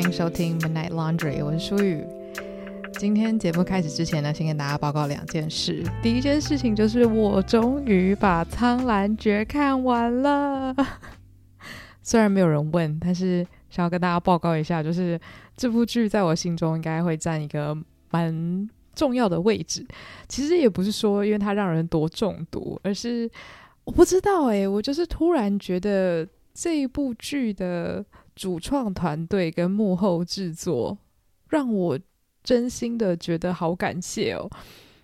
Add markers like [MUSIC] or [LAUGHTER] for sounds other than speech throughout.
欢迎收听 Midnight Laundry，我是舒雨。今天节目开始之前呢，先跟大家报告两件事。第一件事情就是我终于把《苍兰诀》看完了，[LAUGHS] 虽然没有人问，但是想要跟大家报告一下，就是这部剧在我心中应该会占一个蛮重要的位置。其实也不是说因为它让人多中毒，而是我不知道诶，我就是突然觉得这一部剧的。主创团队跟幕后制作，让我真心的觉得好感谢哦。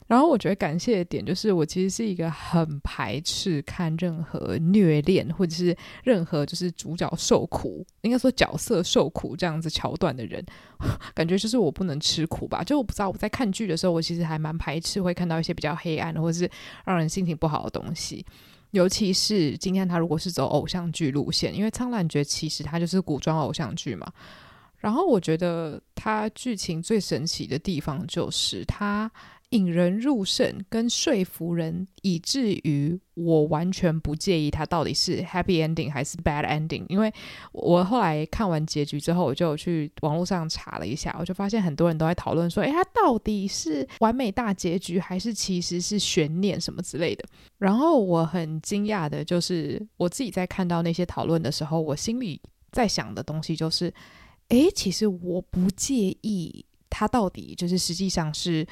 然后我觉得感谢的点就是，我其实是一个很排斥看任何虐恋或者是任何就是主角受苦，应该说角色受苦这样子桥段的人，[LAUGHS] 感觉就是我不能吃苦吧。就我不知道我在看剧的时候，我其实还蛮排斥会看到一些比较黑暗或者是让人心情不好的东西。尤其是今天他如果是走偶像剧路线，因为《苍兰诀》其实它就是古装偶像剧嘛。然后我觉得它剧情最神奇的地方就是它。引人入胜，跟说服人，以至于我完全不介意它到底是 happy ending 还是 bad ending。因为我后来看完结局之后，我就去网络上查了一下，我就发现很多人都在讨论说，诶，它到底是完美大结局，还是其实是悬念什么之类的。然后我很惊讶的就是，我自己在看到那些讨论的时候，我心里在想的东西就是，诶，其实我不介意它到底就是实际上是。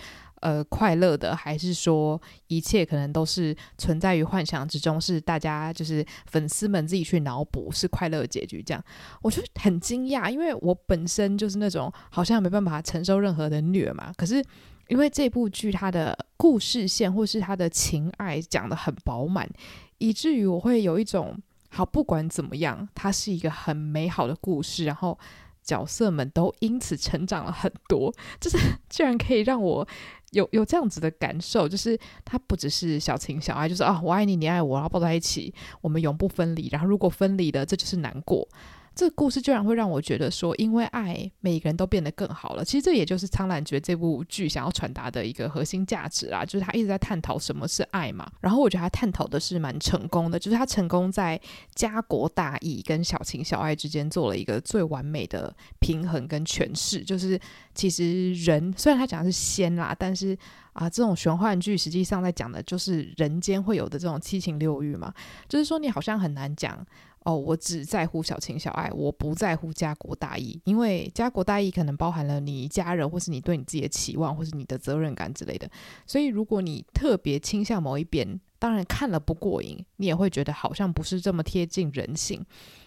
呃，快乐的，还是说一切可能都是存在于幻想之中，是大家就是粉丝们自己去脑补是快乐结局这样，我就很惊讶，因为我本身就是那种好像没办法承受任何的虐嘛，可是因为这部剧它的故事线或是它的情爱讲得很饱满，以至于我会有一种好，不管怎么样，它是一个很美好的故事，然后角色们都因此成长了很多，[LAUGHS] 就是 [LAUGHS] 居然可以让我。有有这样子的感受，就是他不只是小情小爱，就是啊，我爱你，你爱我，然后抱在一起，我们永不分离。然后如果分离了，这就是难过。这个故事居然会让我觉得说，因为爱，每个人都变得更好了。其实这也就是《苍兰诀》这部剧想要传达的一个核心价值啦，就是他一直在探讨什么是爱嘛。然后我觉得他探讨的是蛮成功的，就是他成功在家国大义跟小情小爱之间做了一个最完美的平衡跟诠释。就是其实人虽然他讲的是仙啦，但是啊，这种玄幻剧实际上在讲的就是人间会有的这种七情六欲嘛。就是说你好像很难讲。哦，我只在乎小情小爱，我不在乎家国大义，因为家国大义可能包含了你家人，或是你对你自己的期望，或是你的责任感之类的。所以，如果你特别倾向某一边，当然看了不过瘾，你也会觉得好像不是这么贴近人性。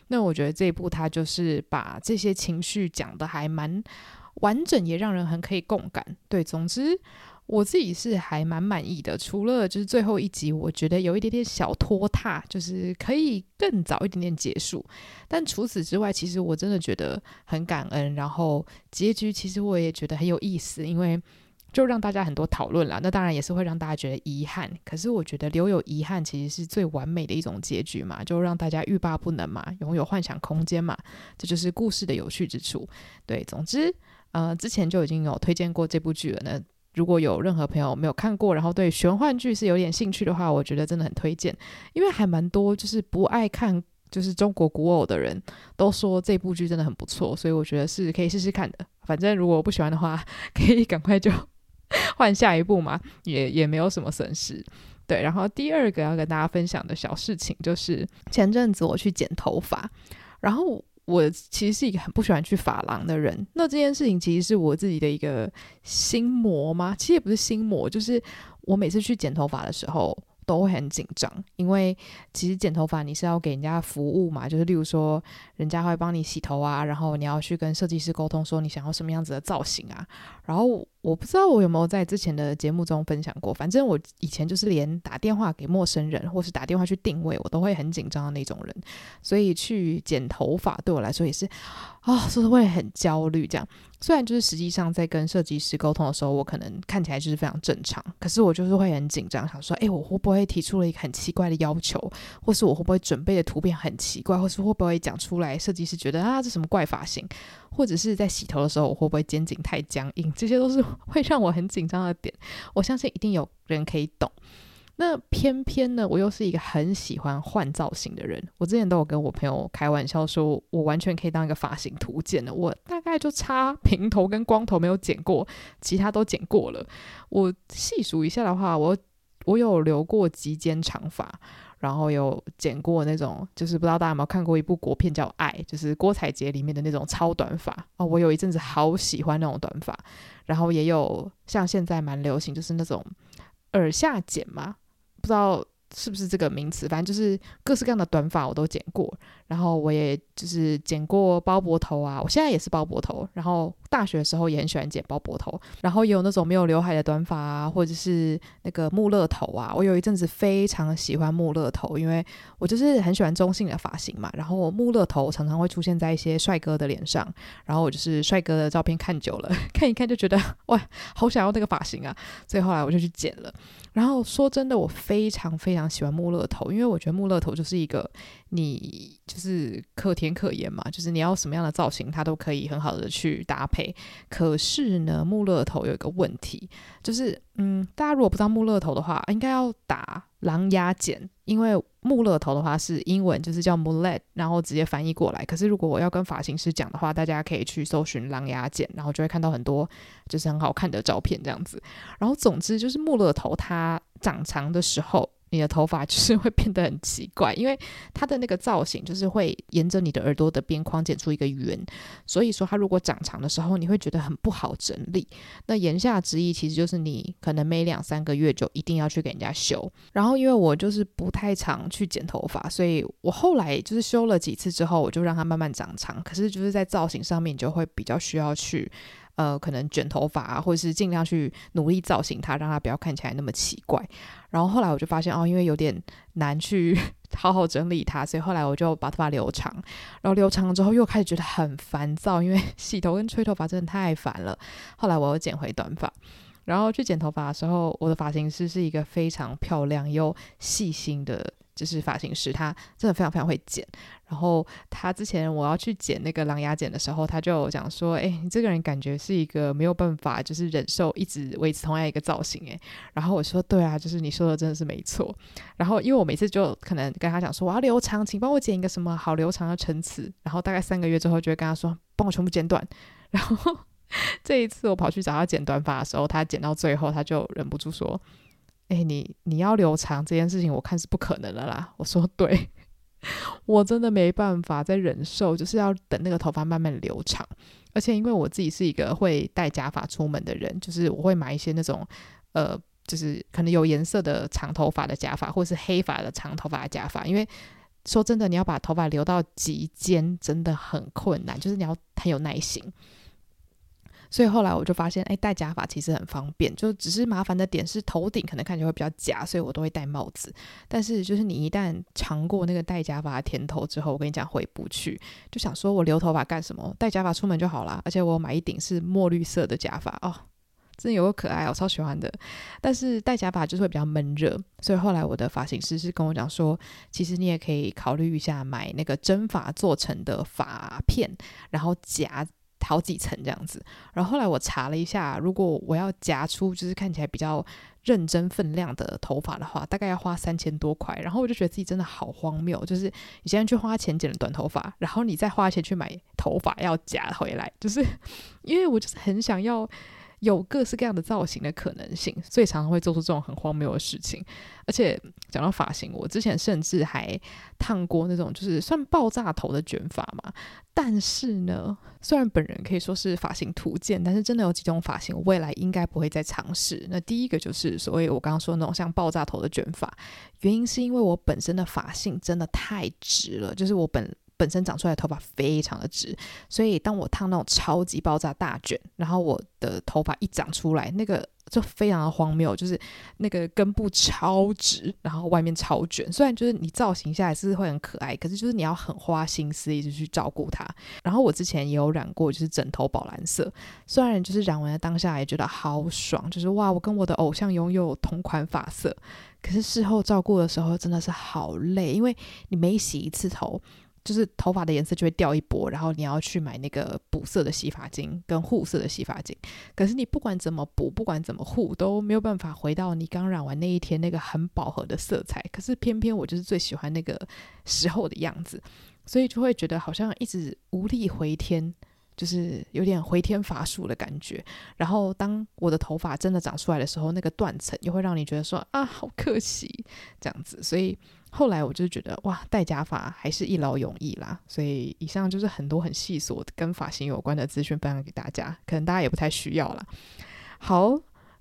那我觉得这一部它就是把这些情绪讲得还蛮完整，也让人很可以共感。对，总之。我自己是还蛮满意的，除了就是最后一集，我觉得有一点点小拖沓，就是可以更早一点点结束。但除此之外，其实我真的觉得很感恩。然后结局其实我也觉得很有意思，因为就让大家很多讨论啦。那当然也是会让大家觉得遗憾，可是我觉得留有遗憾其实是最完美的一种结局嘛，就让大家欲罢不能嘛，拥有幻想空间嘛，这就是故事的有趣之处。对，总之，呃，之前就已经有推荐过这部剧了呢。如果有任何朋友没有看过，然后对玄幻剧是有点兴趣的话，我觉得真的很推荐，因为还蛮多就是不爱看就是中国古偶的人都说这部剧真的很不错，所以我觉得是可以试试看的。反正如果不喜欢的话，[LAUGHS] 可以赶快就 [LAUGHS] 换下一部嘛，也也没有什么损失。对，然后第二个要跟大家分享的小事情就是前阵子我去剪头发，然后。我其实是一个很不喜欢去发廊的人，那这件事情其实是我自己的一个心魔吗？其实也不是心魔，就是我每次去剪头发的时候都会很紧张，因为其实剪头发你是要给人家服务嘛，就是例如说人家会帮你洗头啊，然后你要去跟设计师沟通说你想要什么样子的造型啊，然后。我不知道我有没有在之前的节目中分享过，反正我以前就是连打电话给陌生人，或是打电话去定位，我都会很紧张的那种人，所以去剪头发对我来说也是啊，就是会很焦虑这样。虽然就是实际上在跟设计师沟通的时候，我可能看起来就是非常正常，可是我就是会很紧张，想说，诶，我会不会提出了一个很奇怪的要求，或是我会不会准备的图片很奇怪，或是会不会讲出来设计师觉得啊，这什么怪发型。或者是在洗头的时候，我会不会肩颈太僵硬？这些都是 [LAUGHS] 会让我很紧张的点。我相信一定有人可以懂。那偏偏呢，我又是一个很喜欢换造型的人。我之前都有跟我朋友开玩笑说，我完全可以当一个发型图鉴的。我大概就差平头跟光头没有剪过，其他都剪过了。我细数一下的话，我我有留过及肩长发。然后有剪过那种，就是不知道大家有没有看过一部国片叫《爱》，就是郭采洁里面的那种超短发哦。我有一阵子好喜欢那种短发，然后也有像现在蛮流行，就是那种耳下剪嘛，不知道。是不是这个名词？反正就是各式各样的短发我都剪过，然后我也就是剪过包脖头啊，我现在也是包脖头，然后大学的时候也很喜欢剪包脖头，然后也有那种没有刘海的短发啊，或者是那个穆勒头啊。我有一阵子非常喜欢穆勒头，因为我就是很喜欢中性的发型嘛，然后穆勒头常常会出现在一些帅哥的脸上，然后我就是帅哥的照片看久了，[LAUGHS] 看一看就觉得哇，好想要那个发型啊，所以后来我就去剪了。然后说真的，我非常非常喜欢穆勒头，因为我觉得穆勒头就是一个你就是可甜可盐嘛，就是你要什么样的造型，它都可以很好的去搭配。可是呢，穆勒头有一个问题，就是嗯，大家如果不知道穆勒头的话，应该要打狼牙剪，因为穆勒头的话是英文，就是叫 mullet，然后直接翻译过来。可是如果我要跟发型师讲的话，大家可以去搜寻狼牙剪，然后就会看到很多就是很好看的照片这样子。然后总之就是穆勒头它长长的时候。你的头发就是会变得很奇怪，因为它的那个造型就是会沿着你的耳朵的边框剪出一个圆，所以说它如果长长的时候，你会觉得很不好整理。那言下之意其实就是你可能每两三个月就一定要去给人家修。然后因为我就是不太常去剪头发，所以我后来就是修了几次之后，我就让它慢慢长长。可是就是在造型上面就会比较需要去。呃，可能卷头发啊，或者是尽量去努力造型它，让它不要看起来那么奇怪。然后后来我就发现哦，因为有点难去 [LAUGHS] 好好整理它，所以后来我就把头发留长。然后留长了之后，又开始觉得很烦躁，因为 [LAUGHS] 洗头跟吹头发真的太烦了。后来我又剪回短发。然后去剪头发的时候，我的发型师是一个非常漂亮又细心的。就是发型师，他真的非常非常会剪。然后他之前我要去剪那个狼牙剪的时候，他就讲说：“哎，你这个人感觉是一个没有办法，就是忍受一直维持同样一个造型。”哎，然后我说：“对啊，就是你说的真的是没错。”然后因为我每次就可能跟他讲说：“我要留长，请帮我剪一个什么好留长的层次。”然后大概三个月之后，就会跟他说：“帮我全部剪短。”然后 [LAUGHS] 这一次我跑去找他剪短发的时候，他剪到最后，他就忍不住说。哎，你你要留长这件事情，我看是不可能的啦。我说对，[LAUGHS] 我真的没办法再忍受，就是要等那个头发慢慢留长。而且因为我自己是一个会戴假发出门的人，就是我会买一些那种呃，就是可能有颜色的长头发的假发，或是黑发的长头发的假发。因为说真的，你要把头发留到及肩真的很困难，就是你要很有耐心。所以后来我就发现，哎，戴假发其实很方便，就只是麻烦的点是头顶可能看起来会比较假，所以我都会戴帽子。但是就是你一旦尝过那个戴假发的甜头之后，我跟你讲回不去，就想说我留头发干什么？戴假发出门就好啦。而且我买一顶是墨绿色的假发哦，真的有个可爱，我超喜欢的。但是戴假发就是会比较闷热，所以后来我的发型师是跟我讲说，其实你也可以考虑一下买那个真发做成的发片，然后夹。好几层这样子，然后后来我查了一下，如果我要夹出就是看起来比较认真分量的头发的话，大概要花三千多块。然后我就觉得自己真的好荒谬，就是你现在去花钱剪了短头发，然后你再花钱去买头发要夹回来，就是 [LAUGHS] 因为我就是很想要。有各式各样的造型的可能性，所以常常会做出这种很荒谬的事情。而且讲到发型，我之前甚至还烫过那种就是算爆炸头的卷发嘛。但是呢，虽然本人可以说是发型图鉴，但是真的有几种发型，我未来应该不会再尝试。那第一个就是所谓我刚刚说的那种像爆炸头的卷发，原因是因为我本身的发性真的太直了，就是我本。本身长出来的头发非常的直，所以当我烫那种超级爆炸大卷，然后我的头发一长出来，那个就非常的荒谬，就是那个根部超直，然后外面超卷。虽然就是你造型下来是会很可爱，可是就是你要很花心思一直去照顾它。然后我之前也有染过，就是枕头宝蓝色，虽然就是染完的当下也觉得好爽，就是哇，我跟我的偶像拥有同款发色。可是事后照顾的时候真的是好累，因为你每洗一次头。就是头发的颜色就会掉一波，然后你要去买那个补色的洗发精跟护色的洗发精。可是你不管怎么补，不管怎么护，都没有办法回到你刚染完那一天那个很饱和的色彩。可是偏偏我就是最喜欢那个时候的样子，所以就会觉得好像一直无力回天。就是有点回天乏术的感觉，然后当我的头发真的长出来的时候，那个断层又会让你觉得说啊，好可惜这样子。所以后来我就觉得哇，戴假发还是一劳永逸啦。所以以上就是很多很细琐跟发型有关的资讯分享给大家，可能大家也不太需要啦。好。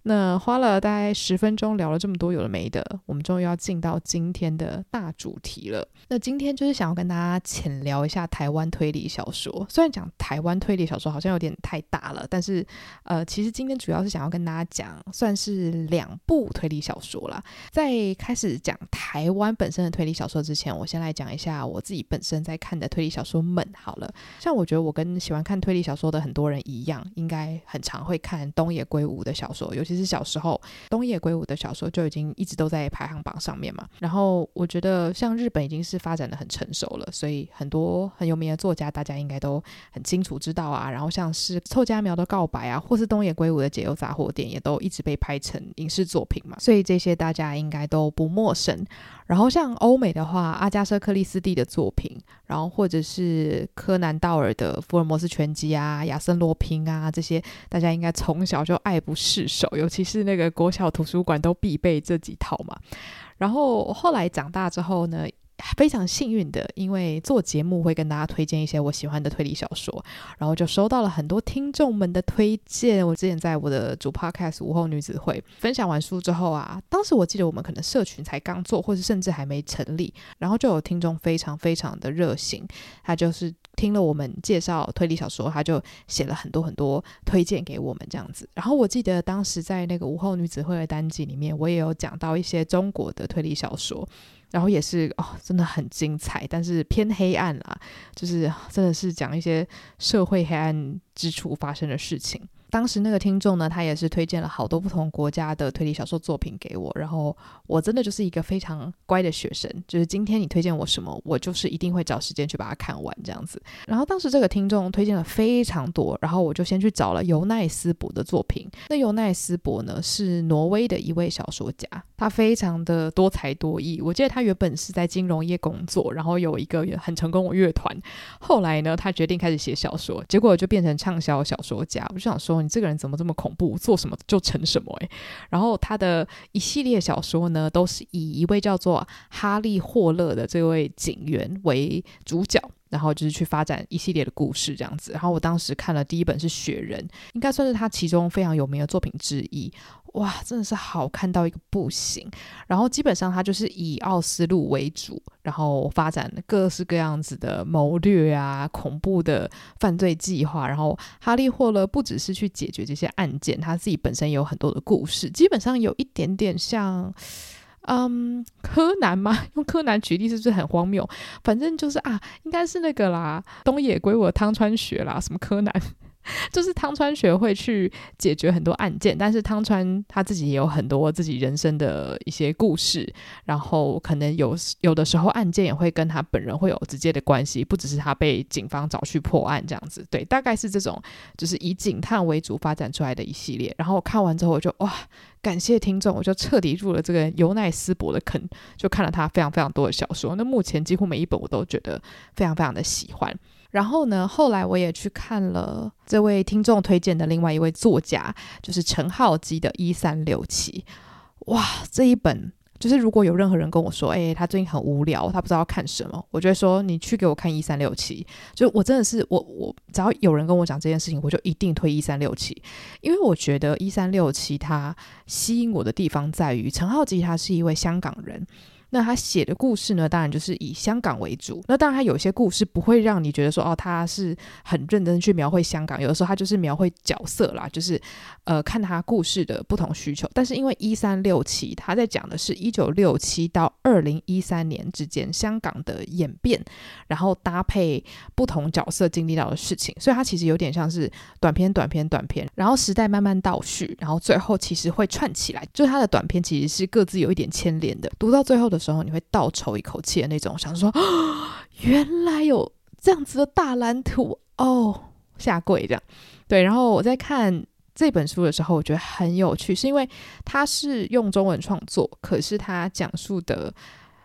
那花了大概十分钟聊了这么多有的没的，我们终于要进到今天的大主题了。那今天就是想要跟大家浅聊一下台湾推理小说。虽然讲台湾推理小说好像有点太大了，但是呃，其实今天主要是想要跟大家讲，算是两部推理小说啦。在开始讲台湾本身的推理小说之前，我先来讲一下我自己本身在看的推理小说们好了。像我觉得我跟喜欢看推理小说的很多人一样，应该很常会看东野圭吾的小说，尤其。其实小时候，东野圭吾的小说就已经一直都在排行榜上面嘛。然后我觉得，像日本已经是发展的很成熟了，所以很多很有名的作家，大家应该都很清楚知道啊。然后像是凑佳苗的《告白》啊，或是东野圭吾的《解忧杂货店》，也都一直被拍成影视作品嘛。所以这些大家应该都不陌生。然后像欧美的话，阿加莎·克里斯蒂的作品，然后或者是柯南·道尔的《福尔摩斯全集》啊，亚森·罗平啊，这些大家应该从小就爱不释手，尤其是那个国小图书馆都必备这几套嘛。然后后来长大之后呢，非常幸运的，因为做节目会跟大家推荐一些我喜欢的推理小说，然后就收到了很多听众们的推荐。我之前在我的主 podcast 午后女子会分享完书之后啊，当时我记得我们可能社群才刚做，或者甚至还没成立，然后就有听众非常非常的热心，他就是听了我们介绍推理小说，他就写了很多很多推荐给我们这样子。然后我记得当时在那个午后女子会的单集里面，我也有讲到一些中国的推理小说。然后也是哦，真的很精彩，但是偏黑暗啦，就是真的是讲一些社会黑暗之处发生的事情。当时那个听众呢，他也是推荐了好多不同国家的推理小说作品给我，然后我真的就是一个非常乖的学生，就是今天你推荐我什么，我就是一定会找时间去把它看完这样子。然后当时这个听众推荐了非常多，然后我就先去找了尤奈斯博的作品。那尤奈斯博呢，是挪威的一位小说家，他非常的多才多艺。我记得他原本是在金融业工作，然后有一个很成功的乐团，后来呢，他决定开始写小说，结果就变成畅销小说家。我就想说。你这个人怎么这么恐怖？做什么就成什么诶，然后他的一系列小说呢，都是以一位叫做哈利·霍勒的这位警员为主角，然后就是去发展一系列的故事这样子。然后我当时看了第一本是《雪人》，应该算是他其中非常有名的作品之一。哇，真的是好看到一个不行！然后基本上他就是以奥斯陆为主，然后发展各式各样子的谋略啊、恐怖的犯罪计划。然后哈利霍勒不只是去解决这些案件，他自己本身也有很多的故事，基本上有一点点像，嗯，柯南嘛。[LAUGHS] 用柯南举例是不是很荒谬？反正就是啊，应该是那个啦，东野圭吾的汤川学啦，什么柯南。[LAUGHS] 就是汤川学会去解决很多案件，但是汤川他自己也有很多自己人生的一些故事，然后可能有有的时候案件也会跟他本人会有直接的关系，不只是他被警方找去破案这样子。对，大概是这种，就是以警探为主发展出来的一系列。然后我看完之后，我就哇，感谢听众，我就彻底入了这个尤奈斯博的坑，就看了他非常非常多的小说。那目前几乎每一本我都觉得非常非常的喜欢。然后呢，后来我也去看了这位听众推荐的另外一位作家，就是陈浩基的《一三六七》。哇，这一本就是如果有任何人跟我说，哎，他最近很无聊，他不知道看什么，我就会说，你去给我看《一三六七》。就我真的是我我只要有人跟我讲这件事情，我就一定推《一三六七》，因为我觉得《一三六七》它吸引我的地方在于陈浩基他是一位香港人。那他写的故事呢，当然就是以香港为主。那当然，他有些故事不会让你觉得说，哦，他是很认真去描绘香港。有的时候，他就是描绘角色啦，就是呃，看他故事的不同需求。但是，因为一三六七，他在讲的是一九六七到二零一三年之间香港的演变，然后搭配不同角色经历到的事情，所以他其实有点像是短篇、短篇、短篇，然后时代慢慢倒叙，然后最后其实会串起来。就是他的短篇其实是各自有一点牵连的，读到最后的。时候，你会倒抽一口气的那种，想说原来有这样子的大蓝图哦，下跪这样。对，然后我在看这本书的时候，我觉得很有趣，是因为它是用中文创作，可是它讲述的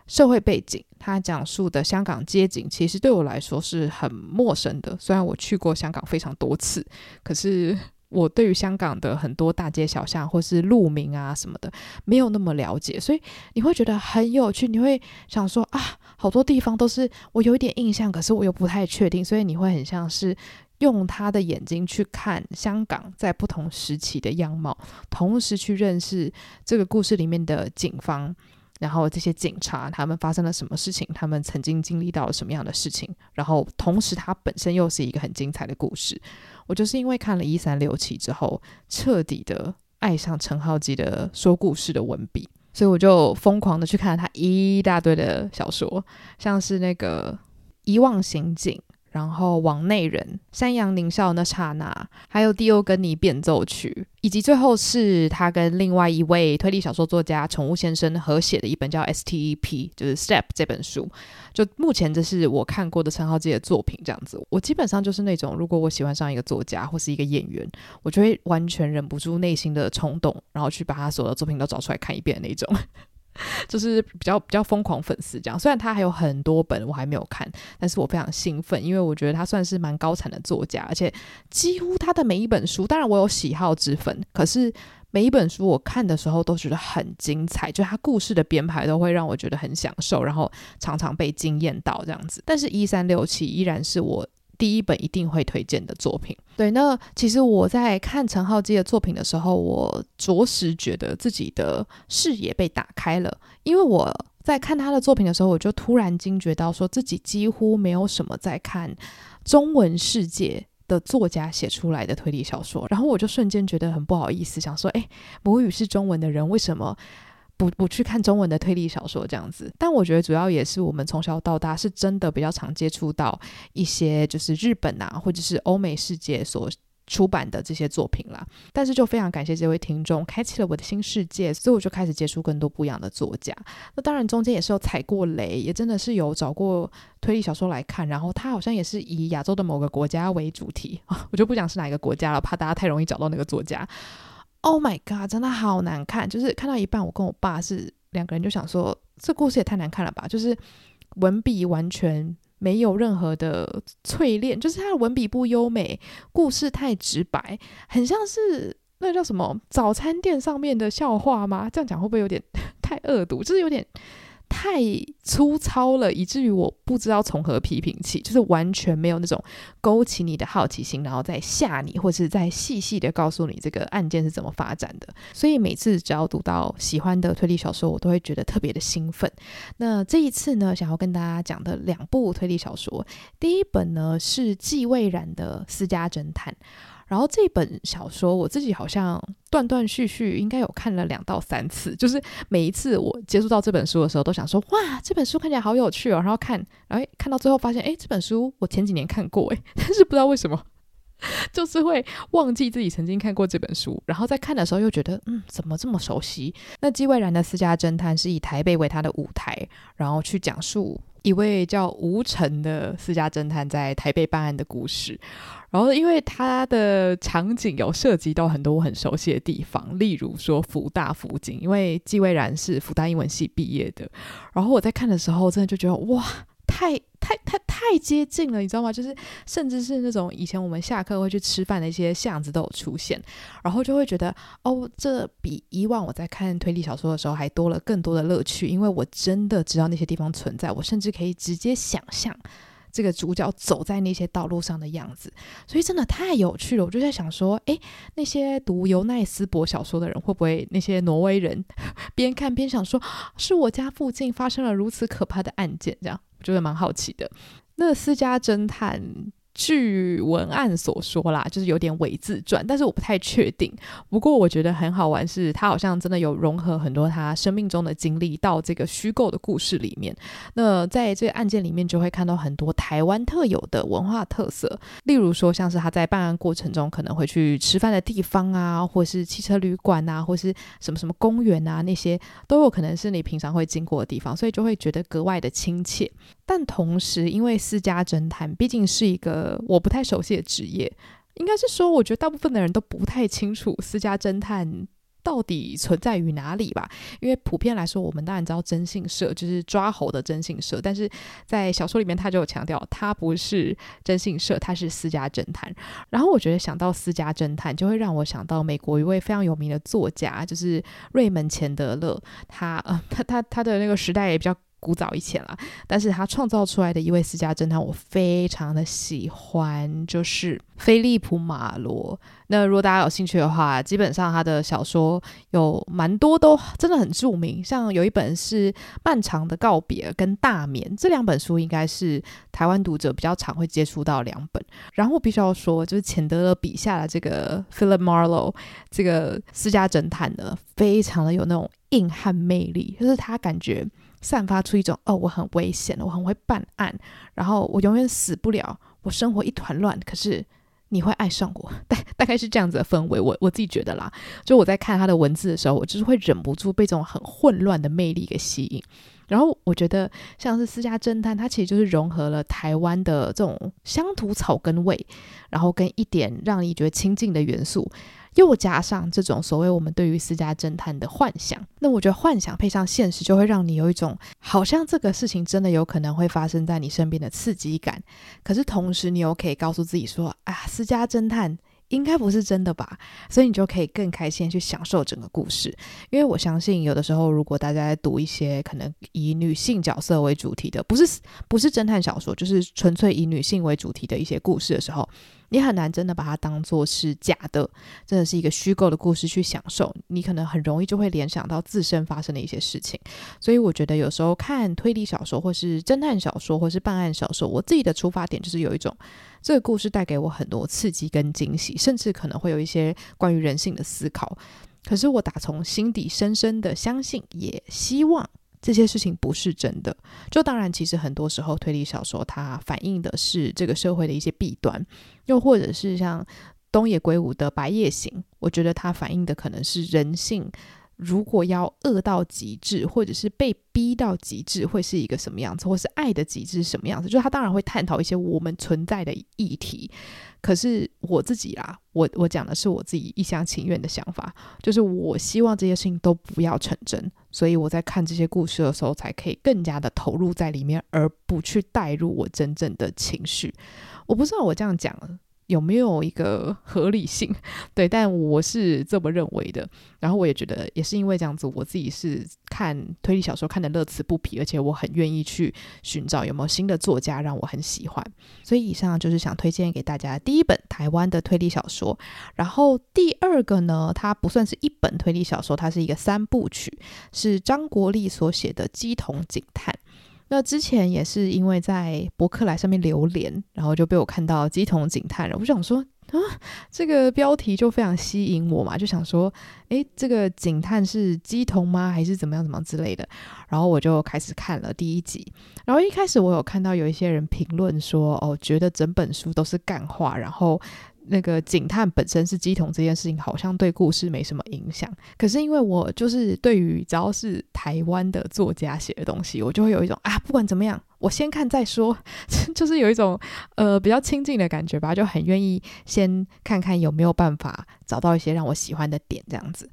社会背景，它讲述的香港街景，其实对我来说是很陌生的。虽然我去过香港非常多次，可是我对于香港的很多大街小巷或是路名啊什么的，没有那么了解，所以你会觉得很有趣。你会想说啊，好多地方都是我有一点印象，可是我又不太确定，所以你会很像是。用他的眼睛去看香港在不同时期的样貌，同时去认识这个故事里面的警方，然后这些警察他们发生了什么事情，他们曾经经历到了什么样的事情，然后同时它本身又是一个很精彩的故事。我就是因为看了一三六七之后，彻底的爱上陈浩基的说故事的文笔，所以我就疯狂的去看他一大堆的小说，像是那个遗忘刑警。然后王内人、山羊獰笑那刹那，还有蒂欧根尼变奏曲，以及最后是他跟另外一位推理小说作家宠物先生合写的一本叫《STEP》，就是 Step 这本书。就目前这是我看过的陈浩基的作品，这样子。我基本上就是那种，如果我喜欢上一个作家或是一个演员，我就会完全忍不住内心的冲动，然后去把他所有的作品都找出来看一遍的那种。就是比较比较疯狂粉丝这样，虽然他还有很多本我还没有看，但是我非常兴奋，因为我觉得他算是蛮高产的作家，而且几乎他的每一本书，当然我有喜好之分，可是每一本书我看的时候都觉得很精彩，就他故事的编排都会让我觉得很享受，然后常常被惊艳到这样子。但是一三六七依然是我。第一本一定会推荐的作品。对，那其实我在看陈浩基的作品的时候，我着实觉得自己的视野被打开了。因为我在看他的作品的时候，我就突然惊觉到，说自己几乎没有什么在看中文世界的作家写出来的推理小说，然后我就瞬间觉得很不好意思，想说，诶，母语是中文的人，为什么？不不去看中文的推理小说这样子，但我觉得主要也是我们从小到大是真的比较常接触到一些就是日本啊或者是欧美世界所出版的这些作品啦。但是就非常感谢这位听众开启了我的新世界，所以我就开始接触更多不一样的作家。那当然中间也是有踩过雷，也真的是有找过推理小说来看，然后他好像也是以亚洲的某个国家为主题啊，[LAUGHS] 我就不讲是哪一个国家了，怕大家太容易找到那个作家。Oh my god，真的好难看！就是看到一半，我跟我爸是两个人就想说，这故事也太难看了吧！就是文笔完全没有任何的淬炼，就是他的文笔不优美，故事太直白，很像是那叫什么早餐店上面的笑话吗？这样讲会不会有点 [LAUGHS] 太恶毒？就是有点。太粗糙了，以至于我不知道从何批评起，就是完全没有那种勾起你的好奇心，然后再吓你，或是再细细的告诉你这个案件是怎么发展的。所以每次只要读到喜欢的推理小说，我都会觉得特别的兴奋。那这一次呢，想要跟大家讲的两部推理小说，第一本呢是纪蔚然的《私家侦探》。然后这本小说我自己好像断断续续应该有看了两到三次，就是每一次我接触到这本书的时候，都想说哇，这本书看起来好有趣哦。然后看，然后看到最后发现，哎，这本书我前几年看过，哎，[LAUGHS] 但是不知道为什么，就是会忘记自己曾经看过这本书。然后在看的时候又觉得，嗯，怎么这么熟悉？那纪蔚然的《私家侦探》是以台北为他的舞台，然后去讲述一位叫吴成的私家侦探在台北办案的故事。然后，因为他的场景有涉及到很多我很熟悉的地方，例如说福大附近，因为纪蔚然是福大英文系毕业的。然后我在看的时候，真的就觉得哇，太太太太接近了，你知道吗？就是甚至是那种以前我们下课会去吃饭的一些巷子都有出现，然后就会觉得哦，这比以往我在看推理小说的时候还多了更多的乐趣，因为我真的知道那些地方存在，我甚至可以直接想象。这个主角走在那些道路上的样子，所以真的太有趣了。我就在想说，诶，那些读尤奈斯伯小说的人，会不会那些挪威人 [LAUGHS] 边看边想说，是我家附近发生了如此可怕的案件？这样我觉得蛮好奇的。那私家侦探据文案所说啦，就是有点伪自传，但是我不太确定。不过我觉得很好玩，是他好像真的有融合很多他生命中的经历到这个虚构的故事里面。那在这个案件里面，就会看到很多台湾特有的文化特色，例如说像是他在办案过程中可能会去吃饭的地方啊，或是汽车旅馆啊，或是什么什么公园啊，那些都有可能是你平常会经过的地方，所以就会觉得格外的亲切。但同时，因为私家侦探毕竟是一个呃我不太熟悉的职业，应该是说，我觉得大部分的人都不太清楚私家侦探到底存在于哪里吧。因为普遍来说，我们当然知道征信社就是抓猴的征信社，但是在小说里面他就有强调，他不是征信社，他是私家侦探。然后我觉得想到私家侦探，就会让我想到美国一位非常有名的作家，就是瑞门钱德勒。他呃，他他他的那个时代也比较。古早以前了，但是他创造出来的一位私家侦探，我非常的喜欢，就是菲利普马罗。那如果大家有兴趣的话，基本上他的小说有蛮多都真的很著名，像有一本是《漫长的告别》跟《大眠》这两本书，应该是台湾读者比较常会接触到两本。然后我必须要说，就是钱德勒笔下的这个 Philip Marlowe 这个私家侦探呢，非常的有那种硬汉魅力，就是他感觉。散发出一种哦，我很危险，我很会办案，然后我永远死不了，我生活一团乱，可是你会爱上我，[LAUGHS] 大大概是这样子的氛围，我我自己觉得啦。就我在看他的文字的时候，我就是会忍不住被这种很混乱的魅力给吸引。然后我觉得像是私家侦探，它其实就是融合了台湾的这种乡土草根味，然后跟一点让你觉得亲近的元素。又加上这种所谓我们对于私家侦探的幻想，那我觉得幻想配上现实，就会让你有一种好像这个事情真的有可能会发生在你身边的刺激感。可是同时，你又可以告诉自己说：“啊，私家侦探应该不是真的吧？”所以你就可以更开心去享受整个故事。因为我相信，有的时候如果大家在读一些可能以女性角色为主题的，不是不是侦探小说，就是纯粹以女性为主题的一些故事的时候。你很难真的把它当做是假的，真的是一个虚构的故事去享受。你可能很容易就会联想到自身发生的一些事情。所以我觉得有时候看推理小说，或是侦探小说，或是办案小说，我自己的出发点就是有一种这个故事带给我很多刺激跟惊喜，甚至可能会有一些关于人性的思考。可是我打从心底深深的相信，也希望。这些事情不是真的，就当然，其实很多时候推理小说它反映的是这个社会的一些弊端，又或者是像东野圭吾的《白夜行》，我觉得它反映的可能是人性，如果要恶到极致，或者是被逼到极致，会是一个什么样子，或是爱的极致是什么样子，就是他当然会探讨一些我们存在的议题。可是我自己啦，我我讲的是我自己一厢情愿的想法，就是我希望这些事情都不要成真，所以我在看这些故事的时候，才可以更加的投入在里面，而不去带入我真正的情绪。我不知道我这样讲了。有没有一个合理性？[LAUGHS] 对，但我是这么认为的。然后我也觉得，也是因为这样子，我自己是看推理小说看得乐此不疲，而且我很愿意去寻找有没有新的作家让我很喜欢。所以以上就是想推荐给大家第一本台湾的推理小说。然后第二个呢，它不算是一本推理小说，它是一个三部曲，是张国立所写的《鸡同警探》。那之前也是因为在博客来上面留连，然后就被我看到《鸡同警探》了。我就想说啊，这个标题就非常吸引我嘛，就想说，诶，这个警探是鸡同吗？还是怎么样怎么样之类的？然后我就开始看了第一集。然后一开始我有看到有一些人评论说，哦，觉得整本书都是干话，然后。那个警探本身是鸡桶这件事情，好像对故事没什么影响。可是因为我就是对于只要是台湾的作家写的东西，我就会有一种啊，不管怎么样，我先看再说，[LAUGHS] 就是有一种呃比较亲近的感觉吧，就很愿意先看看有没有办法找到一些让我喜欢的点，这样子。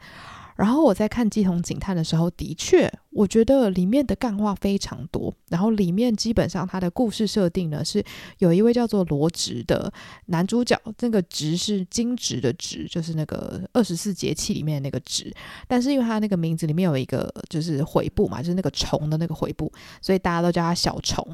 然后我在看《鸡同警探》的时候，的确，我觉得里面的干话非常多。然后里面基本上它的故事设定呢，是有一位叫做罗植的男主角，那个“植”是金直的“直”，就是那个 [LAUGHS] 二十四节气里面的那个“直”。但是因为他那个名字里面有一个就是“悔部”嘛，就是那个虫的那个“悔部”，所以大家都叫他小虫，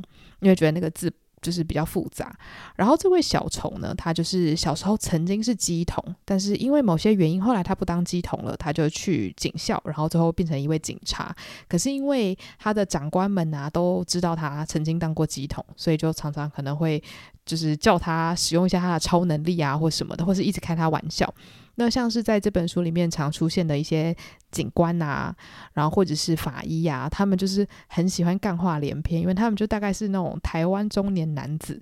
因为觉得那个字。就是比较复杂。然后这位小虫呢，他就是小时候曾经是鸡童，但是因为某些原因，后来他不当鸡童了，他就去警校，然后最后变成一位警察。可是因为他的长官们啊都知道他曾经当过鸡童，所以就常常可能会就是叫他使用一下他的超能力啊，或什么的，或是一直开他玩笑。那像是在这本书里面常出现的一些警官啊，然后或者是法医啊，他们就是很喜欢干话连篇，因为他们就大概是那种台湾中年男子。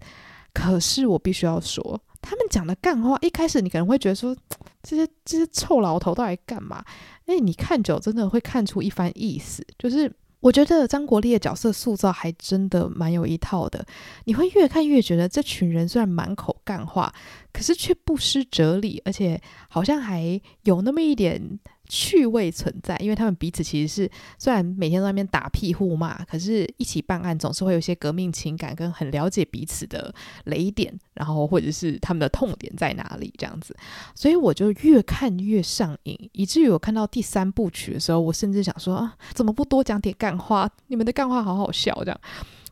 可是我必须要说，他们讲的干话，一开始你可能会觉得说，这些这些臭老头到底干嘛？哎，你看久真的会看出一番意思，就是。我觉得张国立的角色塑造还真的蛮有一套的，你会越看越觉得这群人虽然满口干话，可是却不失哲理，而且好像还有那么一点。趣味存在，因为他们彼此其实是虽然每天在那边打屁互骂，可是一起办案总是会有一些革命情感跟很了解彼此的雷点，然后或者是他们的痛点在哪里这样子，所以我就越看越上瘾，以至于我看到第三部曲的时候，我甚至想说啊，怎么不多讲点干话？你们的干话好好笑这样，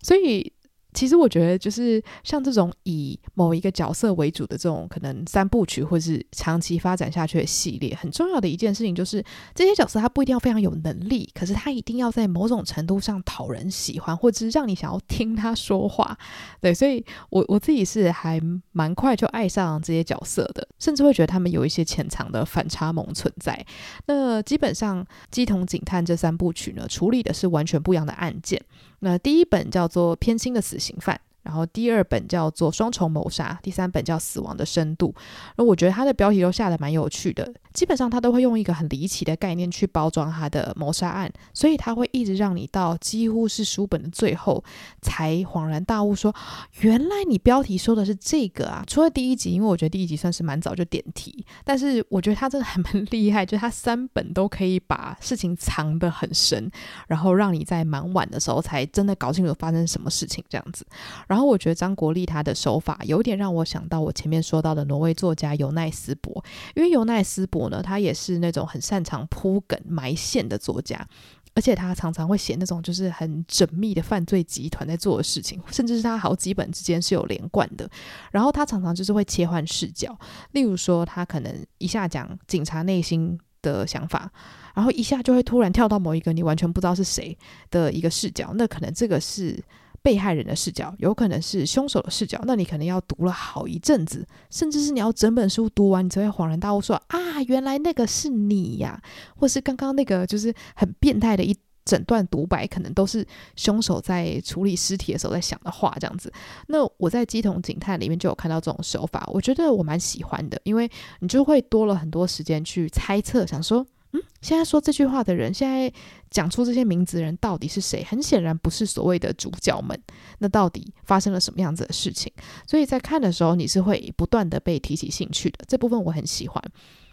所以。其实我觉得，就是像这种以某一个角色为主的这种可能三部曲，或是长期发展下去的系列，很重要的一件事情就是，这些角色他不一定要非常有能力，可是他一定要在某种程度上讨人喜欢，或者是让你想要听他说话。对，所以我我自己是还蛮快就爱上这些角色的，甚至会觉得他们有一些潜藏的反差萌存在。那基本上《乩童警探》这三部曲呢，处理的是完全不一样的案件。那第一本叫做《偏心的死刑犯》。然后第二本叫做《双重谋杀》，第三本叫《死亡的深度》。而我觉得它的标题都下得蛮有趣的，基本上它都会用一个很离奇的概念去包装它的谋杀案，所以它会一直让你到几乎是书本的最后才恍然大悟说，原来你标题说的是这个啊！除了第一集，因为我觉得第一集算是蛮早就点题，但是我觉得它真的还蛮厉害，就是它三本都可以把事情藏得很深，然后让你在蛮晚的时候才真的搞清楚发生什么事情这样子。然后我觉得张国立他的手法有点让我想到我前面说到的挪威作家尤奈斯伯，因为尤奈斯伯呢，他也是那种很擅长铺梗埋线的作家，而且他常常会写那种就是很缜密的犯罪集团在做的事情，甚至是他好几本之间是有连贯的。然后他常常就是会切换视角，例如说他可能一下讲警察内心的想法，然后一下就会突然跳到某一个你完全不知道是谁的一个视角，那可能这个是。被害人的视角，有可能是凶手的视角，那你可能要读了好一阵子，甚至是你要整本书读完，你才会恍然大悟说，啊，原来那个是你呀，或是刚刚那个就是很变态的一整段独白，可能都是凶手在处理尸体的时候在想的话，这样子。那我在《鸡同警探》里面就有看到这种手法，我觉得我蛮喜欢的，因为你就会多了很多时间去猜测，想说。嗯，现在说这句话的人，现在讲出这些名字的人到底是谁？很显然不是所谓的主角们。那到底发生了什么样子的事情？所以在看的时候，你是会不断的被提起兴趣的。这部分我很喜欢。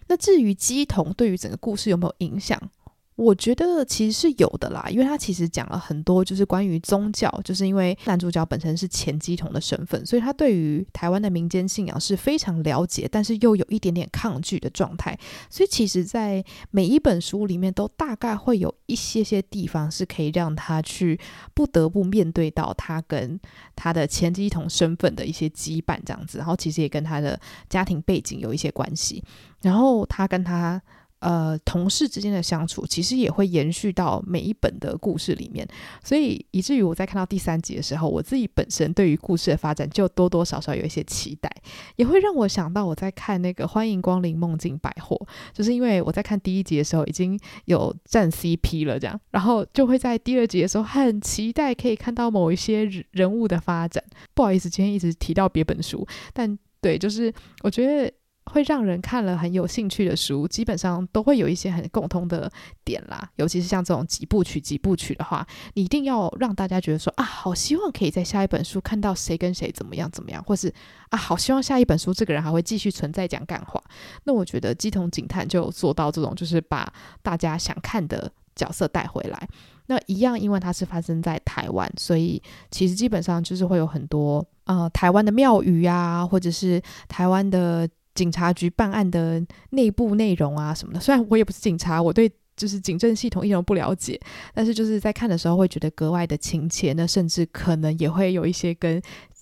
那至于鸡同对于整个故事有没有影响？我觉得其实是有的啦，因为他其实讲了很多，就是关于宗教，就是因为男主角本身是前乩童的身份，所以他对于台湾的民间信仰是非常了解，但是又有一点点抗拒的状态。所以其实，在每一本书里面，都大概会有一些些地方是可以让他去不得不面对到他跟他的前乩童身份的一些羁绊，这样子。然后其实也跟他的家庭背景有一些关系。然后他跟他。呃，同事之间的相处其实也会延续到每一本的故事里面，所以以至于我在看到第三集的时候，我自己本身对于故事的发展就多多少少有一些期待，也会让我想到我在看那个《欢迎光临梦境百货》，就是因为我在看第一集的时候已经有站 CP 了，这样，然后就会在第二集的时候很期待可以看到某一些人物的发展。不好意思，今天一直提到别本书，但对，就是我觉得。会让人看了很有兴趣的书，基本上都会有一些很共通的点啦。尤其是像这种几部曲、几部曲的话，你一定要让大家觉得说啊，好希望可以在下一本书看到谁跟谁怎么样怎么样，或是啊，好希望下一本书这个人还会继续存在讲干话。那我觉得《乩童警探》就做到这种，就是把大家想看的角色带回来。那一样，因为它是发生在台湾，所以其实基本上就是会有很多呃台湾的庙宇啊，或者是台湾的。警察局办案的内部内容啊什么的，虽然我也不是警察，我对就是警政系统一点都不了解，但是就是在看的时候会觉得格外的亲切，那甚至可能也会有一些跟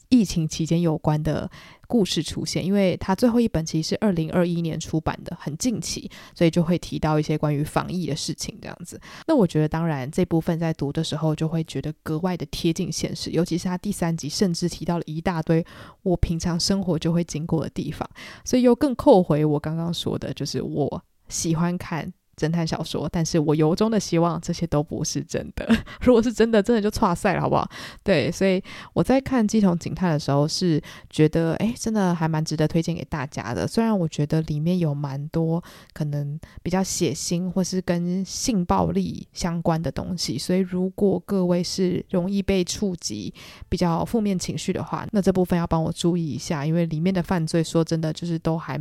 疫情期间有关的故事出现，因为它最后一本其实是二零二一年出版的，很近期，所以就会提到一些关于防疫的事情这样子。那我觉得，当然这部分在读的时候就会觉得格外的贴近现实，尤其是他第三集甚至提到了一大堆我平常生活就会经过的地方，所以又更扣回我刚刚说的，就是我喜欢看。侦探小说，但是我由衷的希望这些都不是真的。[LAUGHS] 如果是真的，真的就挫赛了，好不好？对，所以我在看《乩童警探》的时候，是觉得，哎，真的还蛮值得推荐给大家的。虽然我觉得里面有蛮多可能比较血腥或是跟性暴力相关的东西，所以如果各位是容易被触及比较负面情绪的话，那这部分要帮我注意一下，因为里面的犯罪，说真的，就是都还。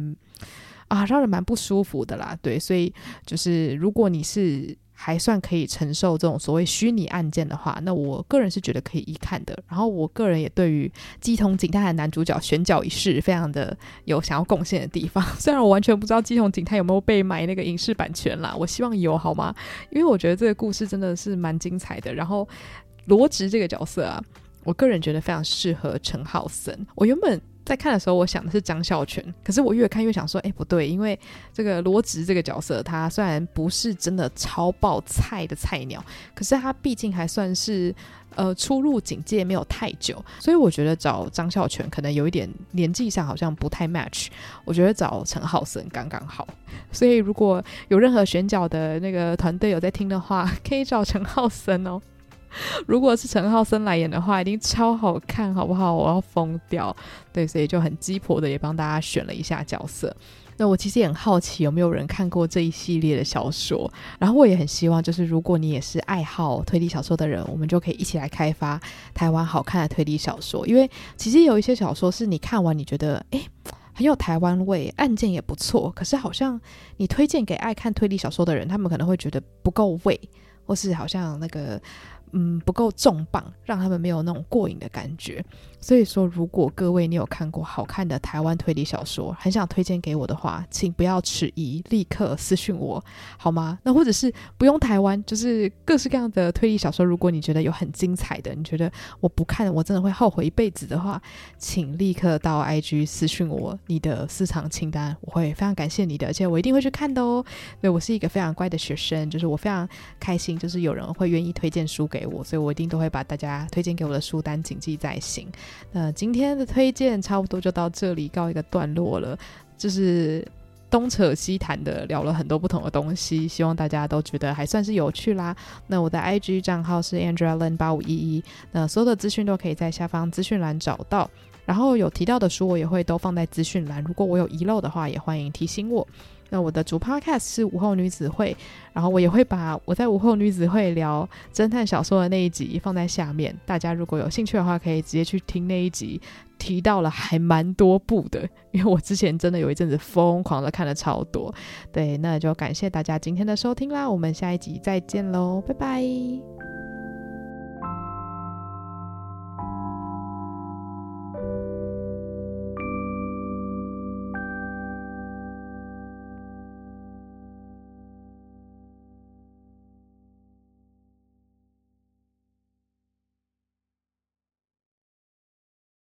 啊，让人蛮不舒服的啦，对，所以就是如果你是还算可以承受这种所谓虚拟案件的话，那我个人是觉得可以一看的。然后我个人也对于乩童警探的男主角选角一事非常的有想要贡献的地方。[LAUGHS] 虽然我完全不知道乩童警探有没有被买那个影视版权啦，我希望有好吗？因为我觉得这个故事真的是蛮精彩的。然后罗直这个角色啊，我个人觉得非常适合陈浩森。我原本。在看的时候，我想的是张孝全，可是我越看越想说，哎，不对，因为这个罗直这个角色，他虽然不是真的超爆菜的菜鸟，可是他毕竟还算是呃初入警界没有太久，所以我觉得找张孝全可能有一点年纪上好像不太 match，我觉得找陈浩森刚刚好。所以如果有任何选角的那个团队有在听的话，可以找陈浩森哦。[LAUGHS] 如果是陈浩森来演的话，一定超好看，好不好？我要疯掉。对，所以就很鸡婆的也帮大家选了一下角色。那我其实也很好奇，有没有人看过这一系列的小说？然后我也很希望，就是如果你也是爱好推理小说的人，我们就可以一起来开发台湾好看的推理小说。因为其实有一些小说是你看完你觉得，诶，很有台湾味，案件也不错，可是好像你推荐给爱看推理小说的人，他们可能会觉得不够味，或是好像那个。嗯，不够重磅，让他们没有那种过瘾的感觉。所以说，如果各位你有看过好看的台湾推理小说，很想推荐给我的话，请不要迟疑，立刻私讯我，好吗？那或者是不用台湾，就是各式各样的推理小说，如果你觉得有很精彩的，你觉得我不看我真的会后悔一辈子的话，请立刻到 IG 私讯我你的私藏清单，我会非常感谢你的，而且我一定会去看的哦。对，我是一个非常乖的学生，就是我非常开心，就是有人会愿意推荐书给我，所以我一定都会把大家推荐给我的书单谨记在心。那今天的推荐差不多就到这里告一个段落了，就是东扯西谈的聊了很多不同的东西，希望大家都觉得还算是有趣啦。那我的 IG 账号是 Andrea Lin 八五一一，那所有的资讯都可以在下方资讯栏找到，然后有提到的书我也会都放在资讯栏，如果我有遗漏的话，也欢迎提醒我。那我的主 podcast 是午后女子会，然后我也会把我在午后女子会聊侦探小说的那一集放在下面，大家如果有兴趣的话，可以直接去听那一集，提到了还蛮多部的，因为我之前真的有一阵子疯狂的看了超多。对，那就感谢大家今天的收听啦，我们下一集再见喽，拜拜。